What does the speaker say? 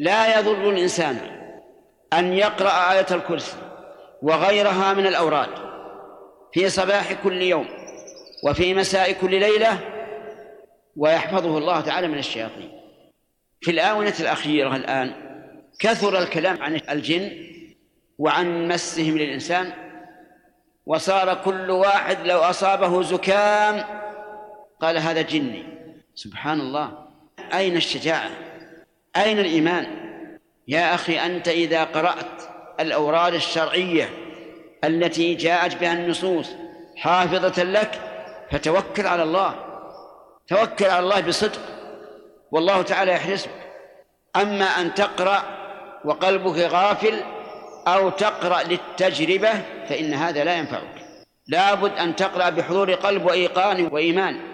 لا يضر الإنسان أن يقرأ آية الكرسي وغيرها من الأوراد في صباح كل يوم وفي مساء كل ليلة ويحفظه الله تعالى من الشياطين. في الآونة الأخيرة الآن كثر الكلام عن الجن وعن مسهم للإنسان وصار كل واحد لو أصابه زكام قال هذا جني. سبحان الله. أين الشجاعة؟ أين الإيمان؟ يا أخي أنت إذا قرأت الأوراد الشرعية التي جاءت بها النصوص حافظة لك فتوكل على الله. توكل على الله بصدق والله تعالى يحرسك أما أن تقرأ وقلبك غافل أو تقرأ للتجربة فإن هذا لا ينفعك. لابد أن تقرأ بحضور قلب وإيقان وإيمان.